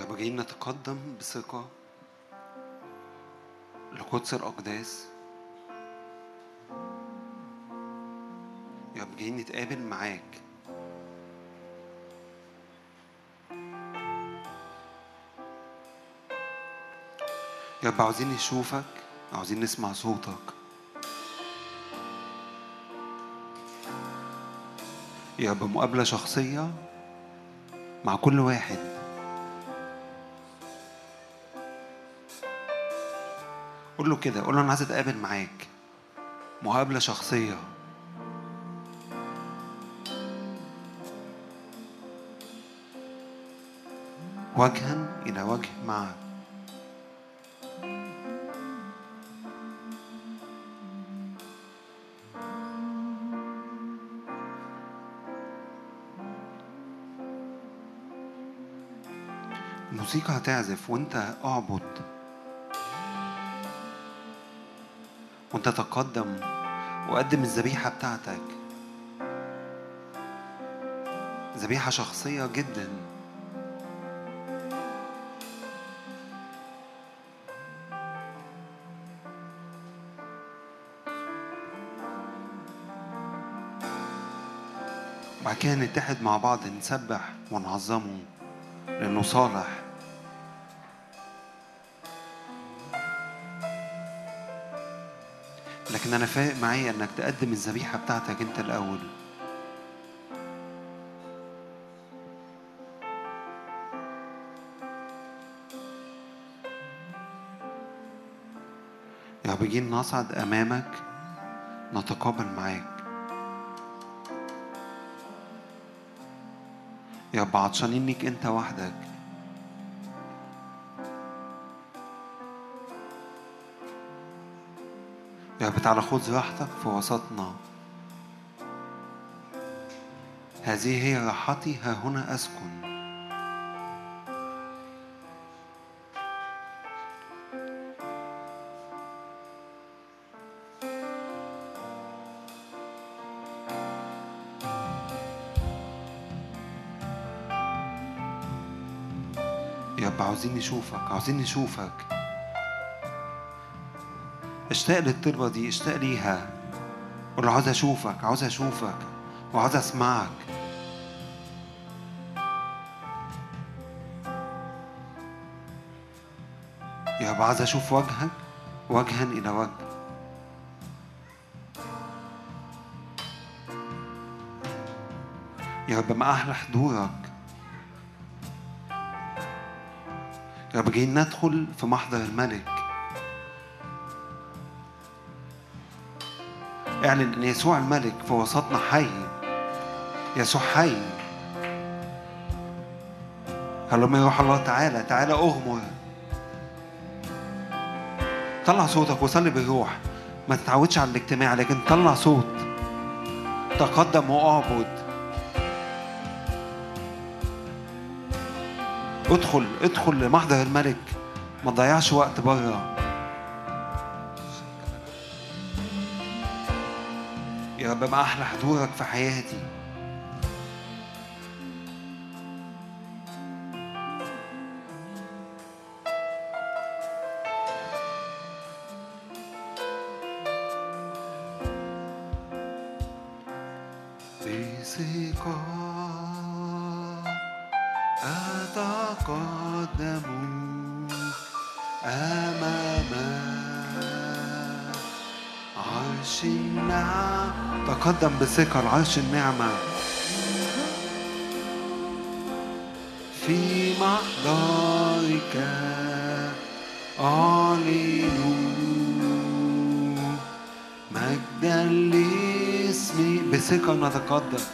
رب جايين نتقدم بثقة لقدس الأقداس. رب جايين نتقابل معاك. يا رب عاوزين نشوفك عاوزين نسمع صوتك. يا رب مقابلة شخصية مع كل واحد. قول له كده قول له أنا عايز أتقابل معاك. مقابلة شخصية. وجها إلى وجه معك الموسيقى هتعزف وأنت أعبد. وانت تقدم وقدم الذبيحة بتاعتك. ذبيحة شخصية جدا. وبعد كده نتحد مع بعض نسبح ونعظمه لأنه صالح. لكن أنا فارق معايا إنك تقدم الذبيحة بتاعتك يا رب جينا نصعد أمامك نتقابل معاك. يا رب عطشانين أنت وحدك. يا رب تعالى خذ راحتك في وسطنا. هذه هي راحتي ها هنا أسكن. يا رب عاوزين نشوفك عاوزين نشوفك. اشتاق للطلبة دي اشتاق ليها. قول عاوز أشوفك عاوز أشوفك وعاوز أسمعك. يا رب عاوز أشوف وجهك وجها إلى وجه. يا رب ما أحلى حضورك يا رب جايين ندخل في محضر الملك. اعلن إن يسوع الملك في وسطنا حي. يسوع حي. هلما يروح الله تعالى تعالى أغمر. طلع صوتك وصلي بالروح. ما تتعودش على الاجتماع لكن طلع صوت. تقدم وأعبد. ادخل ادخل لمحضر الملك. ما تضيعش وقت بره. يا رب ما أحلى حضورك في حياتي. أتقدم أمام عرش النعم تقدم بثقة لعرش النعمة. في محضرك. أعلن مجدا لاسمي بثقة نتقدم.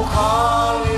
Oh, hallelujah.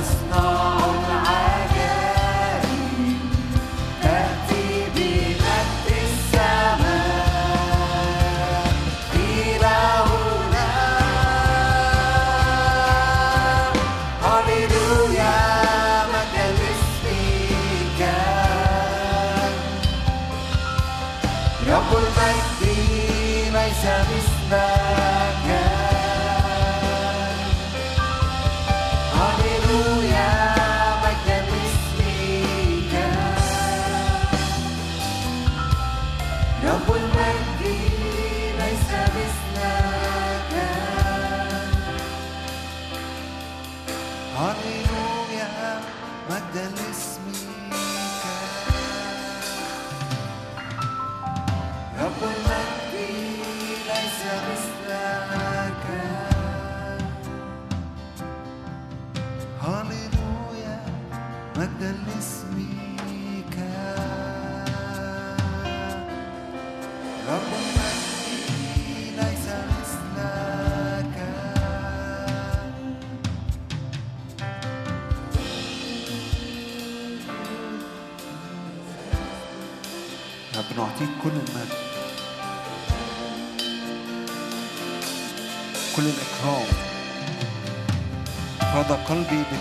us now.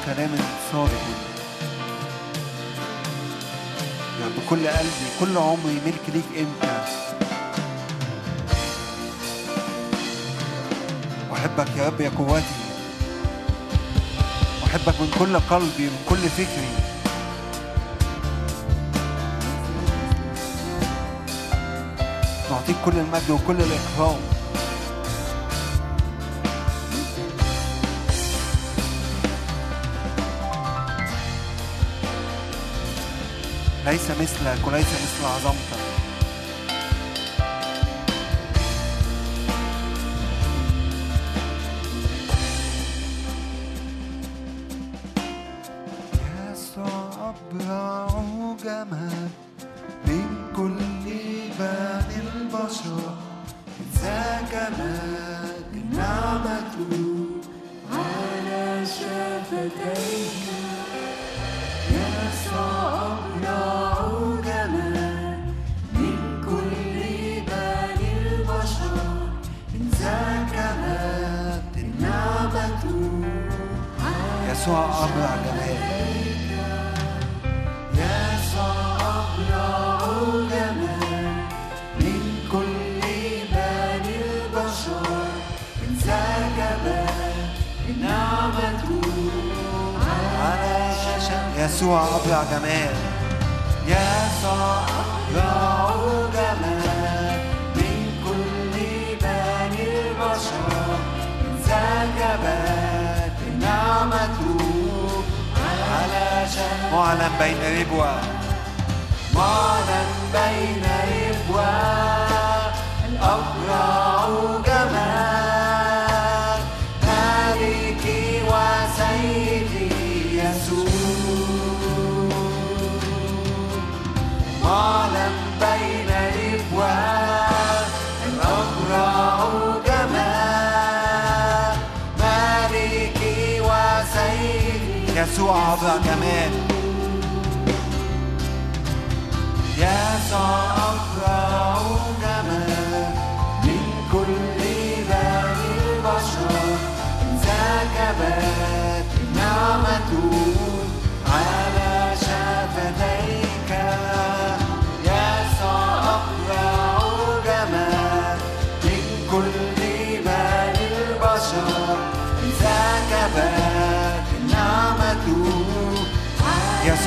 بكلام صادق. يعني بكل قلبي كل عمري ملك ليك انت أحبك يا رب يا قوتي. أحبك من كل قلبي ومن كل فكري. نعطيك كل المجد وكل الإكرام. ليس مثلك وليس مثل عظمتك.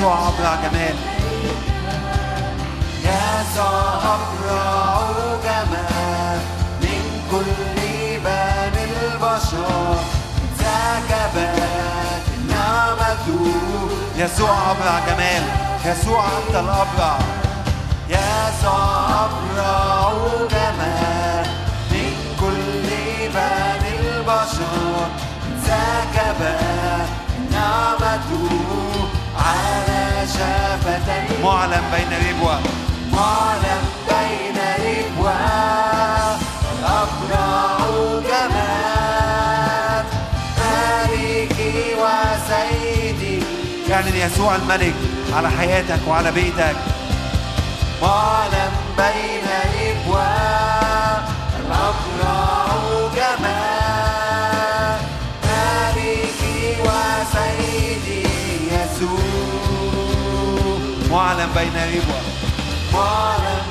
يسوع أبرع جمال. يسوع أبرع جمال من كل بني البشر جمال نعمته. يسوع أبرع جمال يسوع أنت الأبرع يسوع أبرع جمال من كل بني البشر جمال نعمته. على شفتيه معلن بين ربوة. معلم بين ربوة. الأبرع جمال مالكي وسيدي. اعلن يسوع الملك على حياتك وعلى بيتك. معلم بين معلن بين ربوة. معلم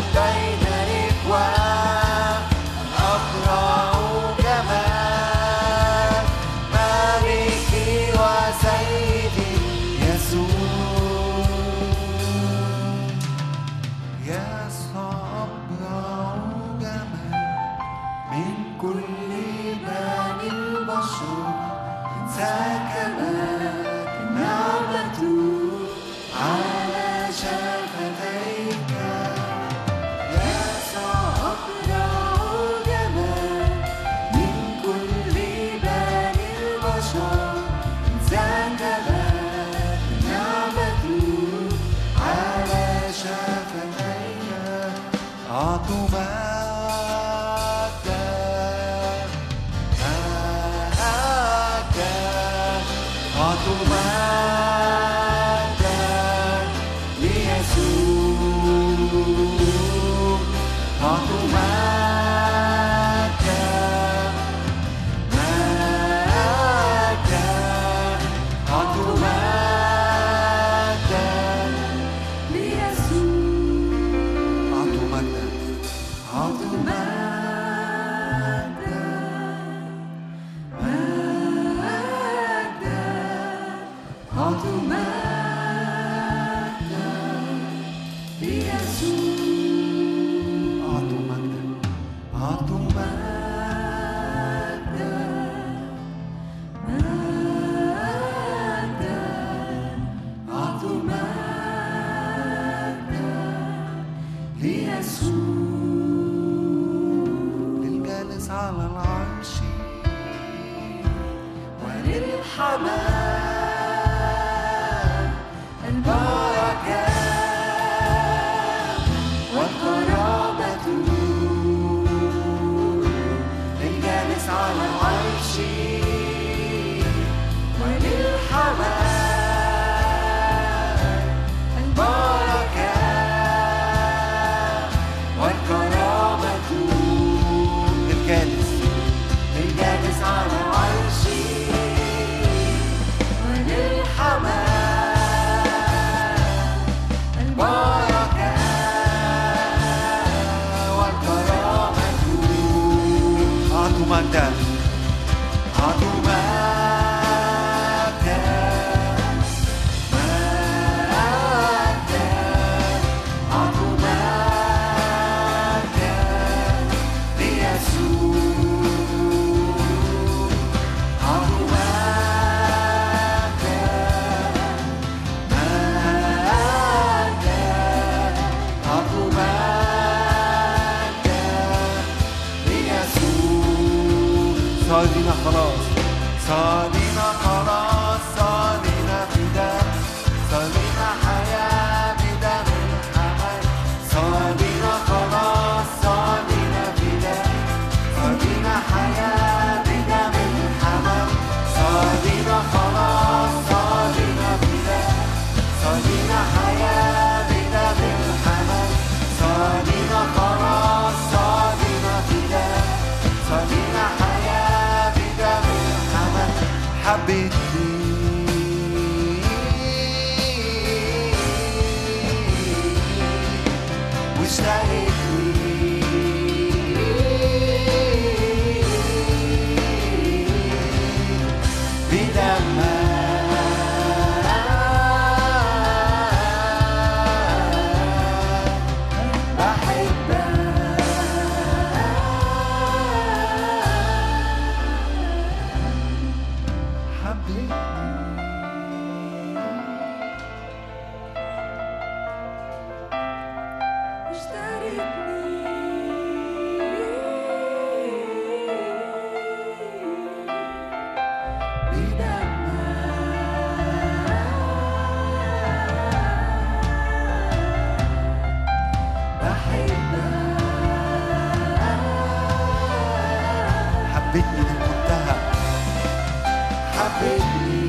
فوق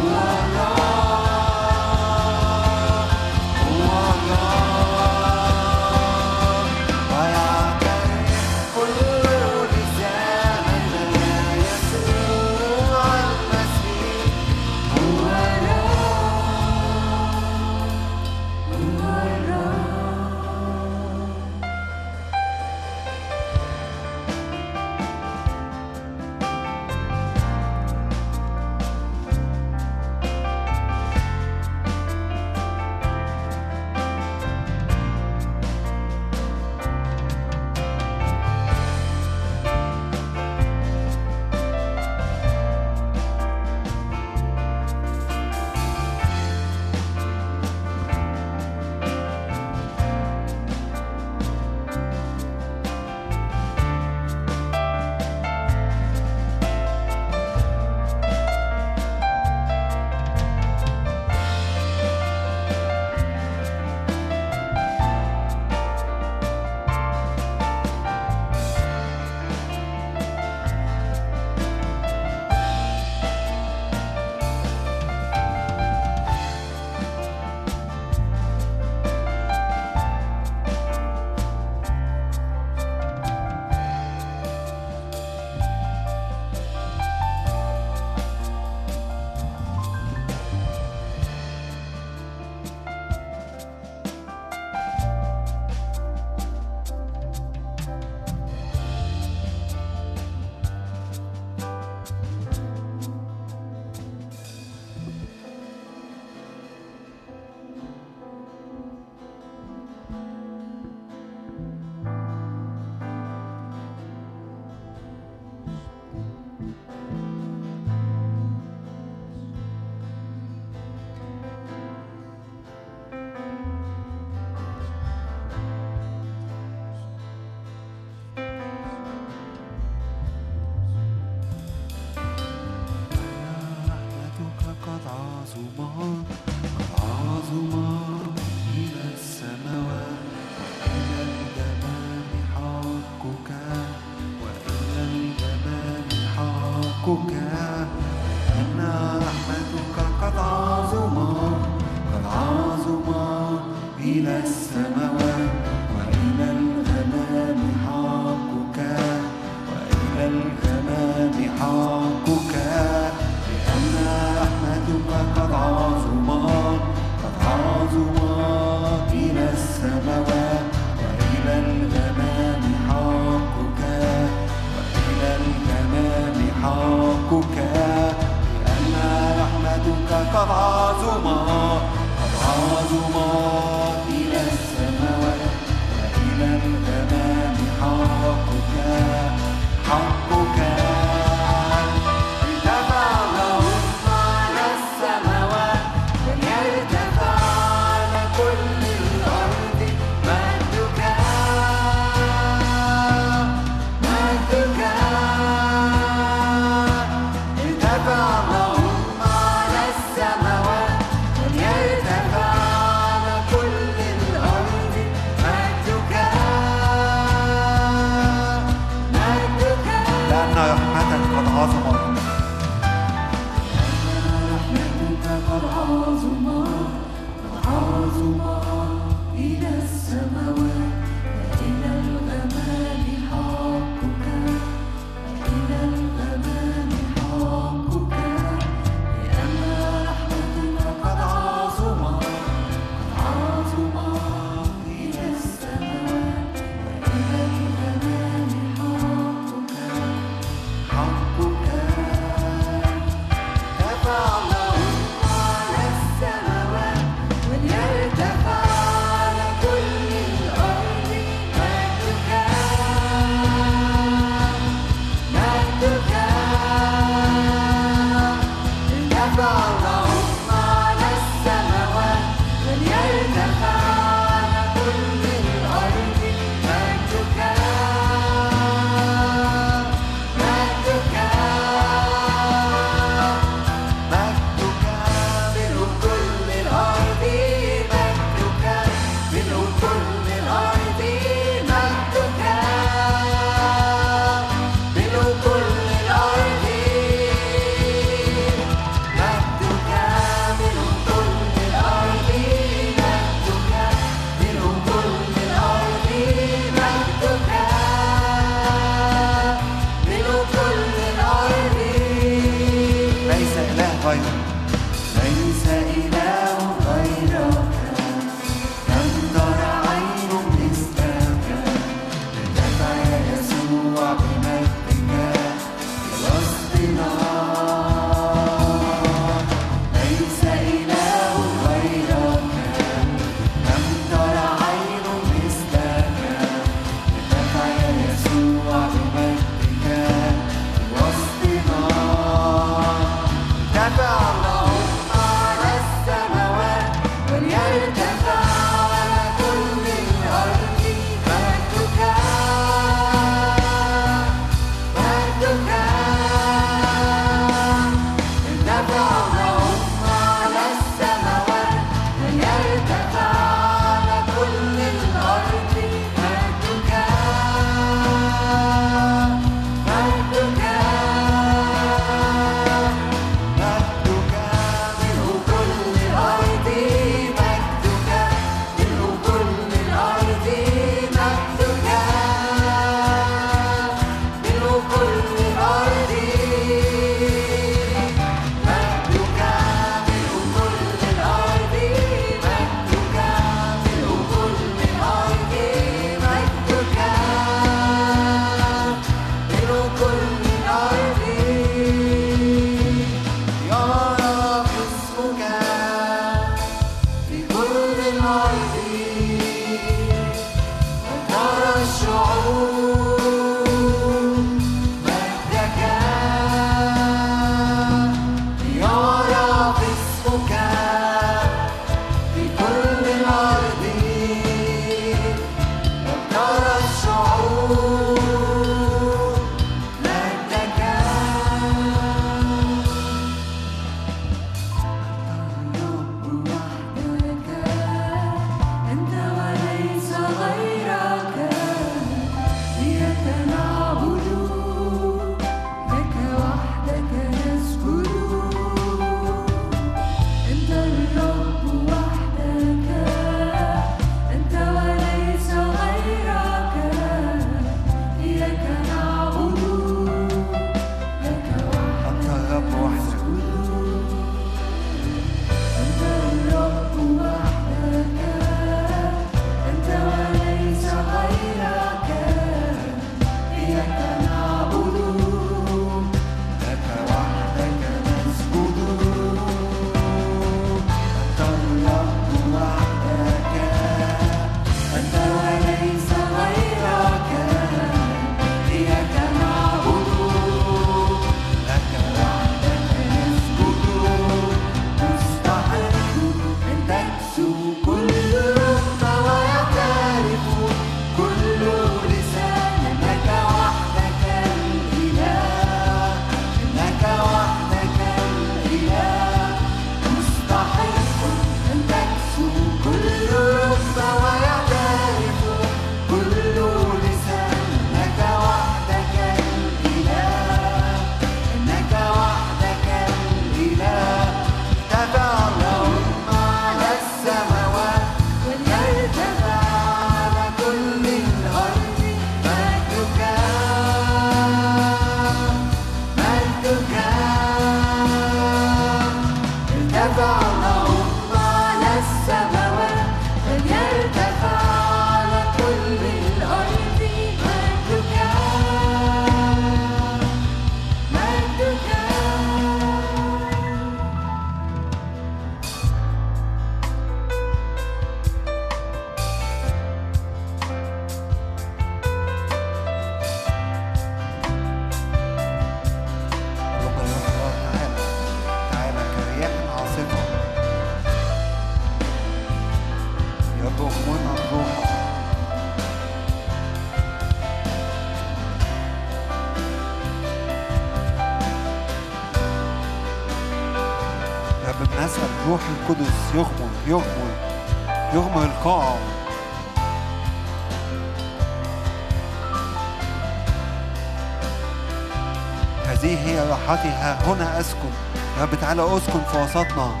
وسطنا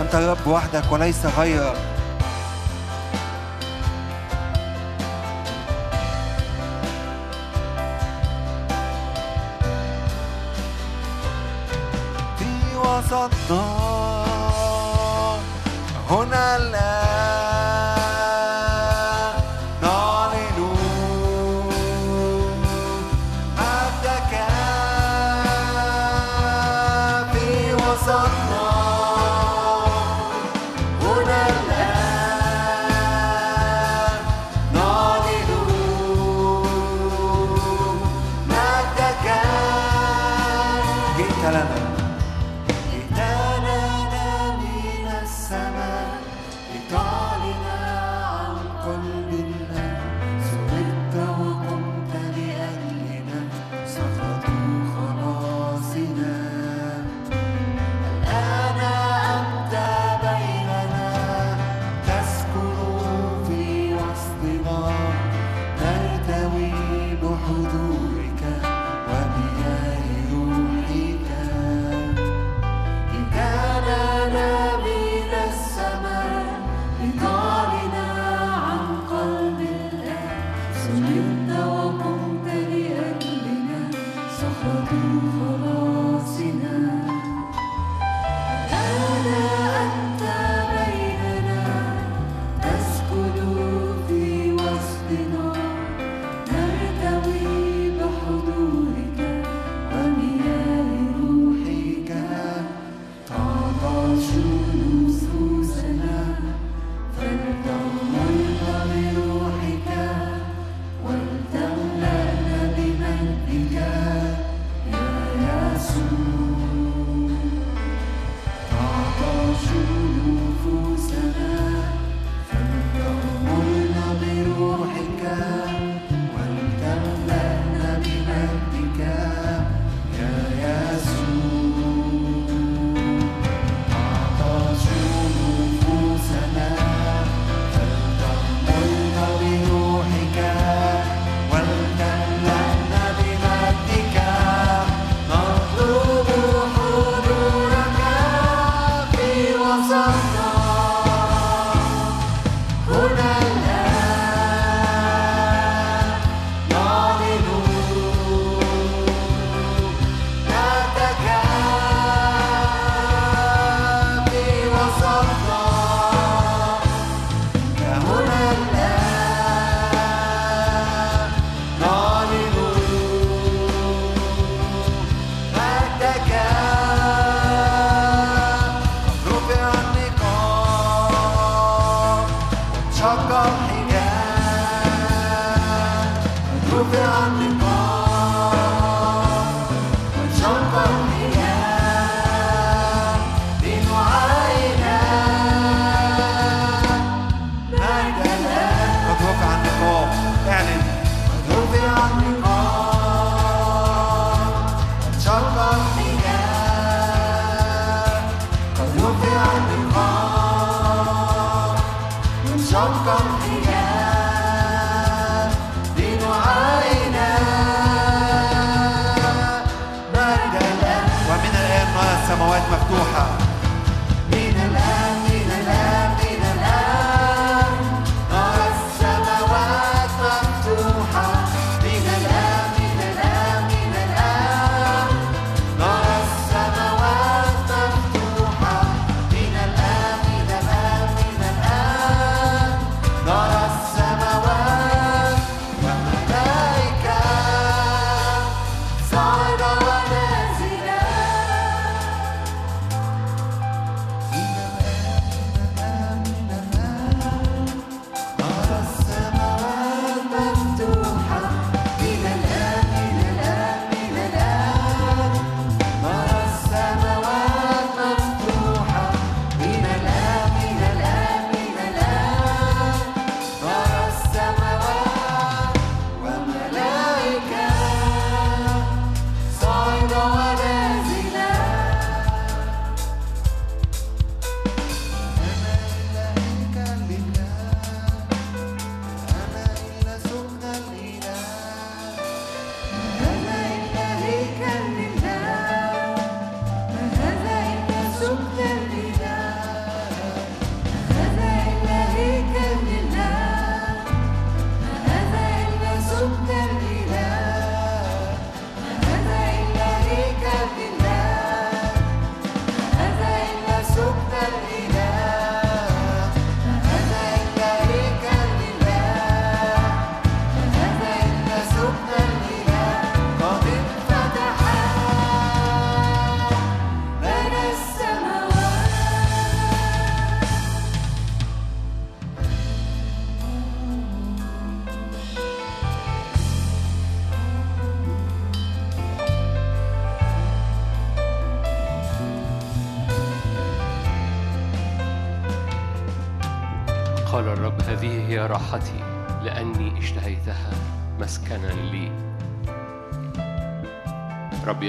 أنت رب وحدك وليس غيرك. في وسطنا هنا الآن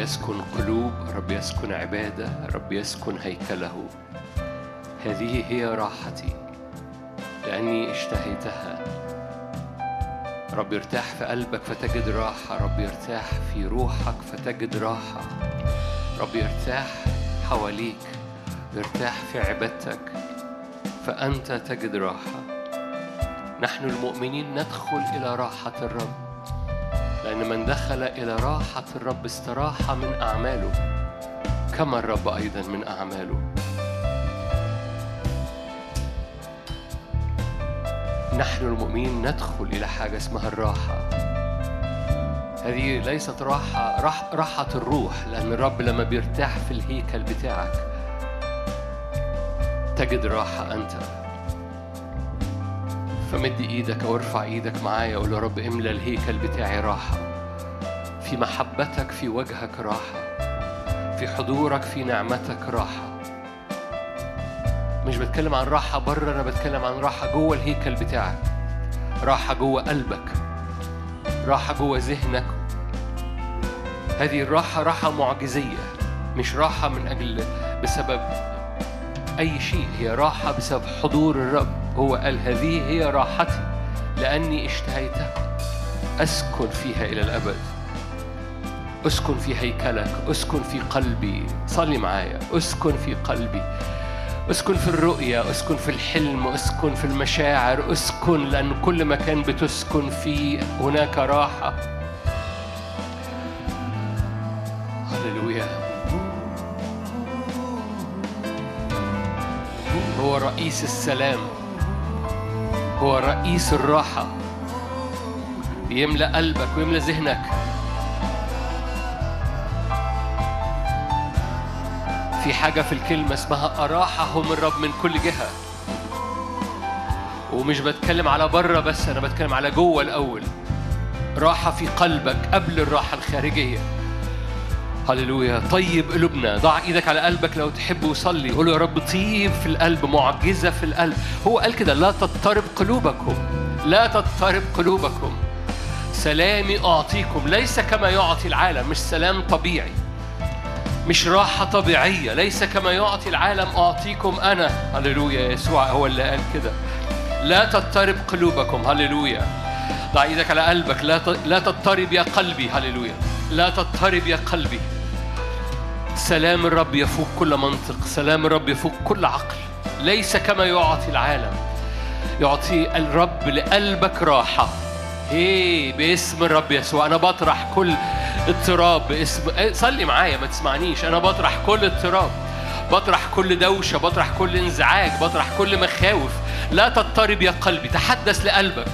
يسكن قلوب رب يسكن عبادة رب يسكن هيكله. هذه هي راحتي. لأني اشتهيتها رب يرتاح في قلبك فتجد راحة. رب يرتاح في روحك فتجد راحة. رب يرتاح حواليك يرتاح في عبادتك فأنت تجد راحة. نحن المؤمنين ندخل إلى راحة الرب. لأن من دخل إلى راحة الرب استراح من أعماله كما الرب أيضا من أعماله. نحن المؤمنين ندخل إلى حاجة اسمها الراحة. هذه ليست راحة راح راحة الروح لأن الرب لما بيرتاح في الهيكل بتاعك تجد راحة أنت. فمد إيدك أو ارفع إيدك معايا قول يا رب املى الهيكل بتاعي راحة. في محبتك في وجهك راحة. في حضورك في نعمتك راحة. مش بتكلم عن راحة بره أنا بتكلم عن راحة جوه الهيكل بتاعك. راحة جوه قلبك. راحة جوه ذهنك. هذه الراحة راحة معجزية مش راحة من أجل بسبب أي شيء هي راحة بسبب حضور الرب. هو قال هذه هي راحتي لأني اشتهيتها. أسكن فيها إلى الأبد. أسكن في هيكلك. أسكن في قلبي. صلي معايا. أسكن في قلبي. أسكن في الرؤية. أسكن في الحلم. أسكن في المشاعر. أسكن لأن كل مكان بتسكن فيه هناك راحة. هللويا. هو رئيس السلام. هو رئيس الراحة. يملأ قلبك ويملأ ذهنك. في حاجة في الكلمة اسمها أراحهم الرب من كل جهة. ومش بتكلم على بره بس أنا بتكلم على جوه الأول. راحة في قلبك قبل الراحة الخارجية. هللويا. طيب قلوبنا ضع إيدك على قلبك لو تحب وصلي. قول يا رب طيب في القلب معجزة في القلب. هو قال كده لا تضطرب قلوبكم. لا تضطرب قلوبكم. سلامي أعطيكم. ليس كما يعطي العالم. مش سلام طبيعي. مش راحة طبيعية. ليس كما يعطي العالم. أعطيكم أنا. هللويا. يسوع هو اللي قال كده. لا تضطرب قلوبكم. هللويا. ضع إيدك على قلبك. لا لا تضطرب يا قلبي. هللويا. لا تضطرب يا قلبي. سلام الرب يفوق كل منطق سلام الرب يفوق كل عقل. ليس كما يعطي العالم. يعطي الرب لقلبك راحة. هي باسم الرب يسوع. أنا بطرح كل اضطراب باسم إيه، صلي معايا ما تسمعنيش. أنا بطرح كل اضطراب. بطرح كل دوشة بطرح كل انزعاج بطرح كل مخاوف. لا تضطرب يا قلبي. تحدث لقلبك.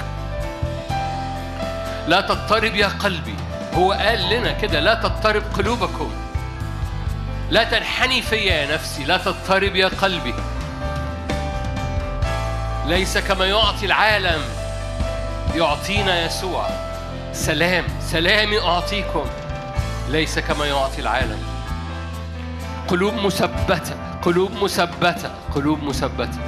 لا تضطرب يا قلبي. هو قال لنا كده لا تضطرب قلوبكم. لا تنحني فيا يا نفسي لا تضطرب يا قلبي. ليس كما يعطي العالم يعطينا يسوع. سلام سلامي أعطيكم. ليس كما يعطي العالم. قلوب مثبتة قلوب مثبتة قلوب مثبتة.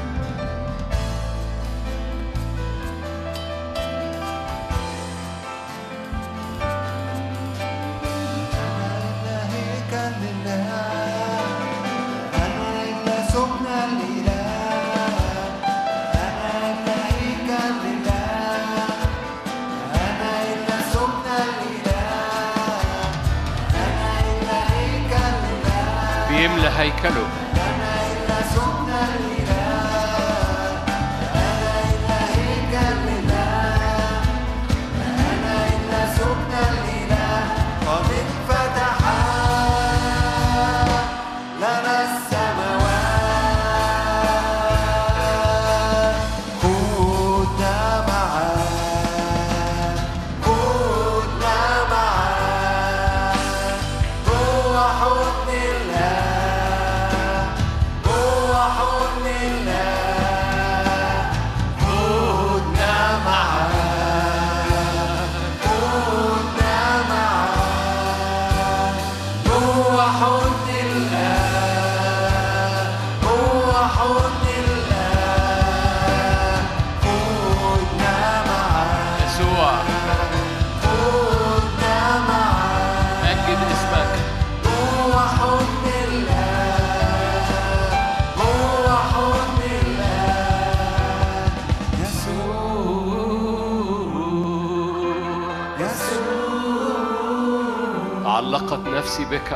نفسي بك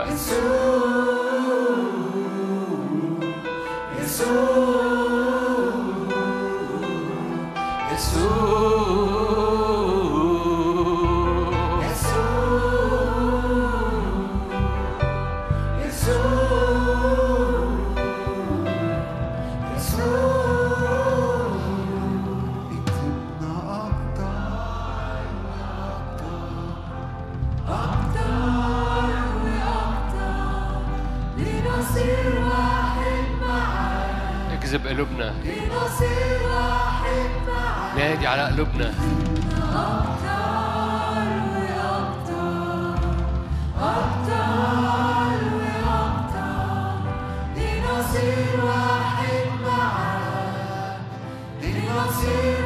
على قلوبنا. لنصير واحد معاك. لنصير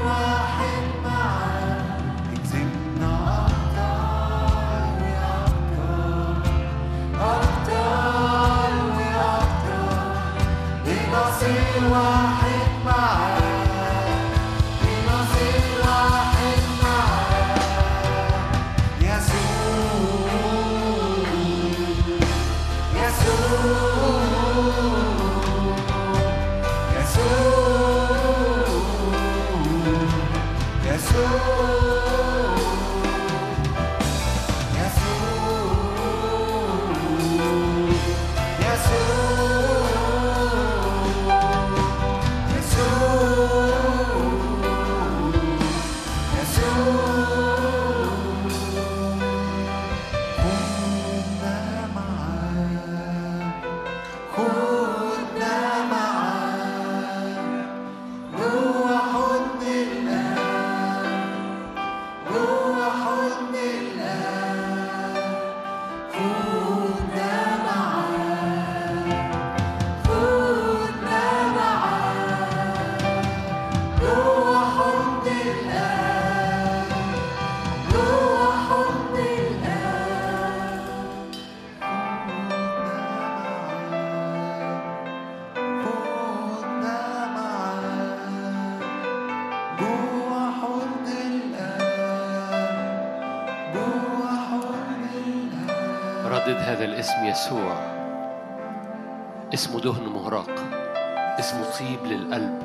طيب للقلب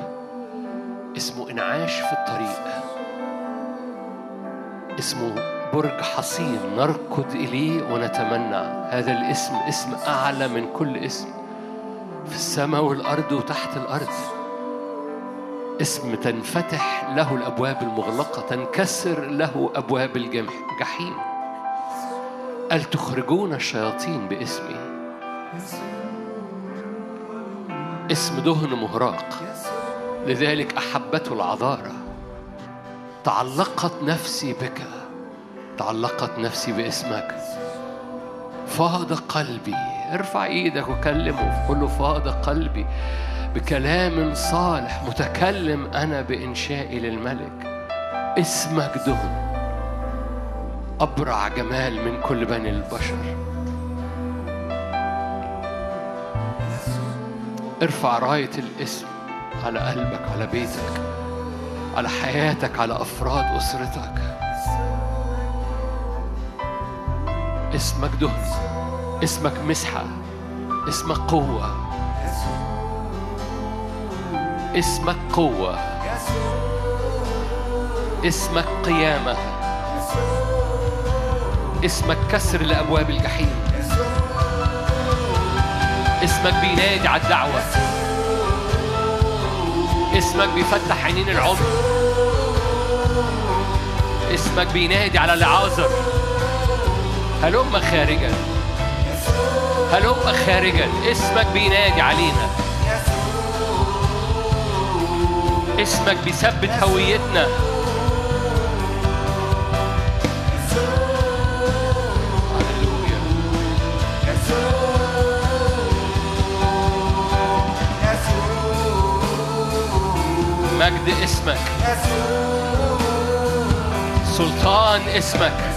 اسمه انعاش في الطريق. اسمه برج حصين نركض إليه ونتمنى. هذا الاسم اسم أعلى من كل اسم في السماء والأرض وتحت الأرض. اسم تنفتح له الأبواب المغلقة تنكسر له أبواب الجحيم. قال تخرجون الشياطين باسمي؟ اسم دهن مهراق. لذلك أحبته العذاره تعلقت نفسي بك. تعلقت نفسي باسمك. فاض قلبي. ارفع إيدك وكلمه. قل له فاض قلبي. بكلام صالح متكلم أنا بإنشائي للملك. اسمك دهن. أبرع جمال من كل بني البشر. ارفع راية الاسم على قلبك على بيتك على حياتك على أفراد أسرتك. اسمك دهن اسمك مسحة اسمك قوة. اسمك قوة. اسمك قيامة. اسمك كسر لابواب الجحيم. اسمك بينادي على الدعوة. اسمك بيفتح عينين العمر. اسمك بينادي على العازر هلم خارجا هلم خارجا اسمك بينادي علينا. اسمك بيثبت هويتنا. مجد اسمك. سلطان اسمك.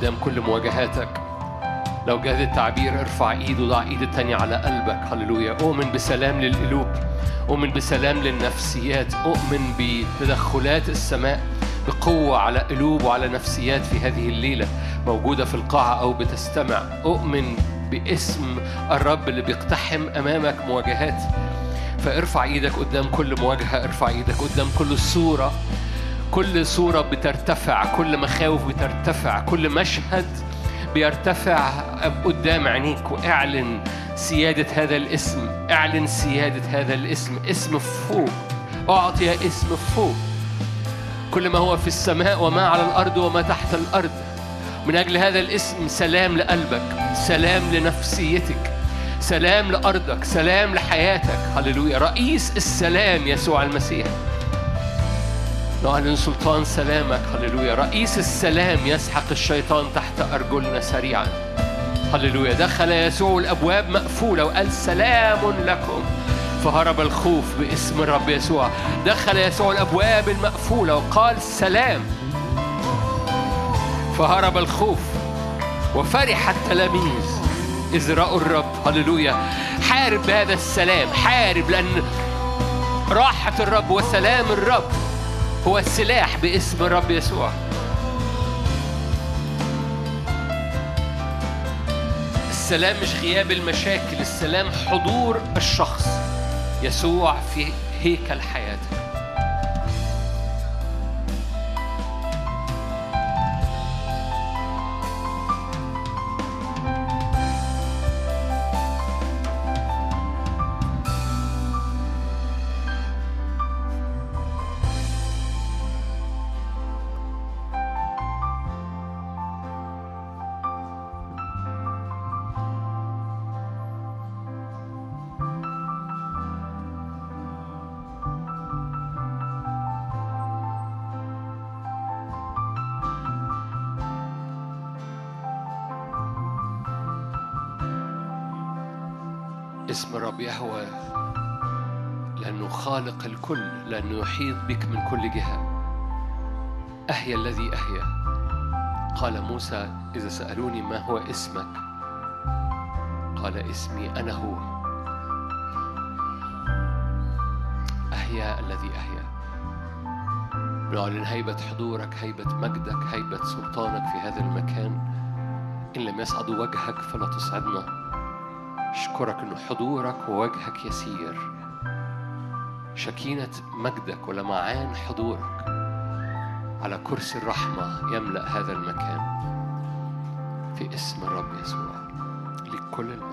قدام كل مواجهاتك. لو جاز التعبير ارفع ايد وضع ايد التانية على قلبك. هللويا. أؤمن بسلام للقلوب. أؤمن بسلام للنفسيات. أؤمن بتدخلات السماء بقوة على قلوب وعلى نفسيات في هذه الليلة موجودة في القاعة أو بتستمع. أؤمن باسم الرب اللي بيقتحم أمامك مواجهات. فارفع إيدك قدام كل مواجهة. ارفع إيدك قدام كل صورة. كل صورة بترتفع كل مخاوف بترتفع كل مشهد بيرتفع قدام عينيك. واعلن سيادة هذا الاسم اعلن سيادة هذا الاسم. اسم فوق أعطي اسم فوق. كل ما هو في السماء وما على الأرض وما تحت الأرض. من أجل هذا الاسم سلام لقلبك سلام لنفسيتك سلام لأرضك سلام لحياتك. هللويا. رئيس السلام يسوع المسيح. نعلن سلطان سلامك. هللويا. رئيس السلام يسحق الشيطان تحت أرجلنا سريعا. هللويا. دخل يسوع الأبواب مقفولة وقال سلام لكم. فهرب الخوف باسم الرب يسوع. دخل يسوع الأبواب المقفولة وقال سلام. فهرب الخوف وفرح التلاميذ. إذ رأوا الرب. هللويا. حارب بهذا السلام. حارب لأن راحة الرب وسلام الرب. هو السلاح باسم الرب يسوع. السلام مش غياب المشاكل السلام حضور الشخص يسوع في هيكل حياتك. الرب يهوى لأن لأنه خالق الكل لأنه يحيط بك من كل جهة. أهيا الذي أهيا. قال موسى إذا سألوني ما هو اسمك؟ قال اسمي أنا هو. أهيا الذي أهيا. نعلن هيبة حضورك هيبة مجدك هيبة سلطانك في هذا المكان. إن لم يصعد وجهك فلا تصعدنا. أشكرك أن حضورك ووجهك يسير. شكينة مجدك ولمعان حضورك. على كرسي الرحمة يملأ هذا المكان. في اسم الرب يسوع. لكل المجد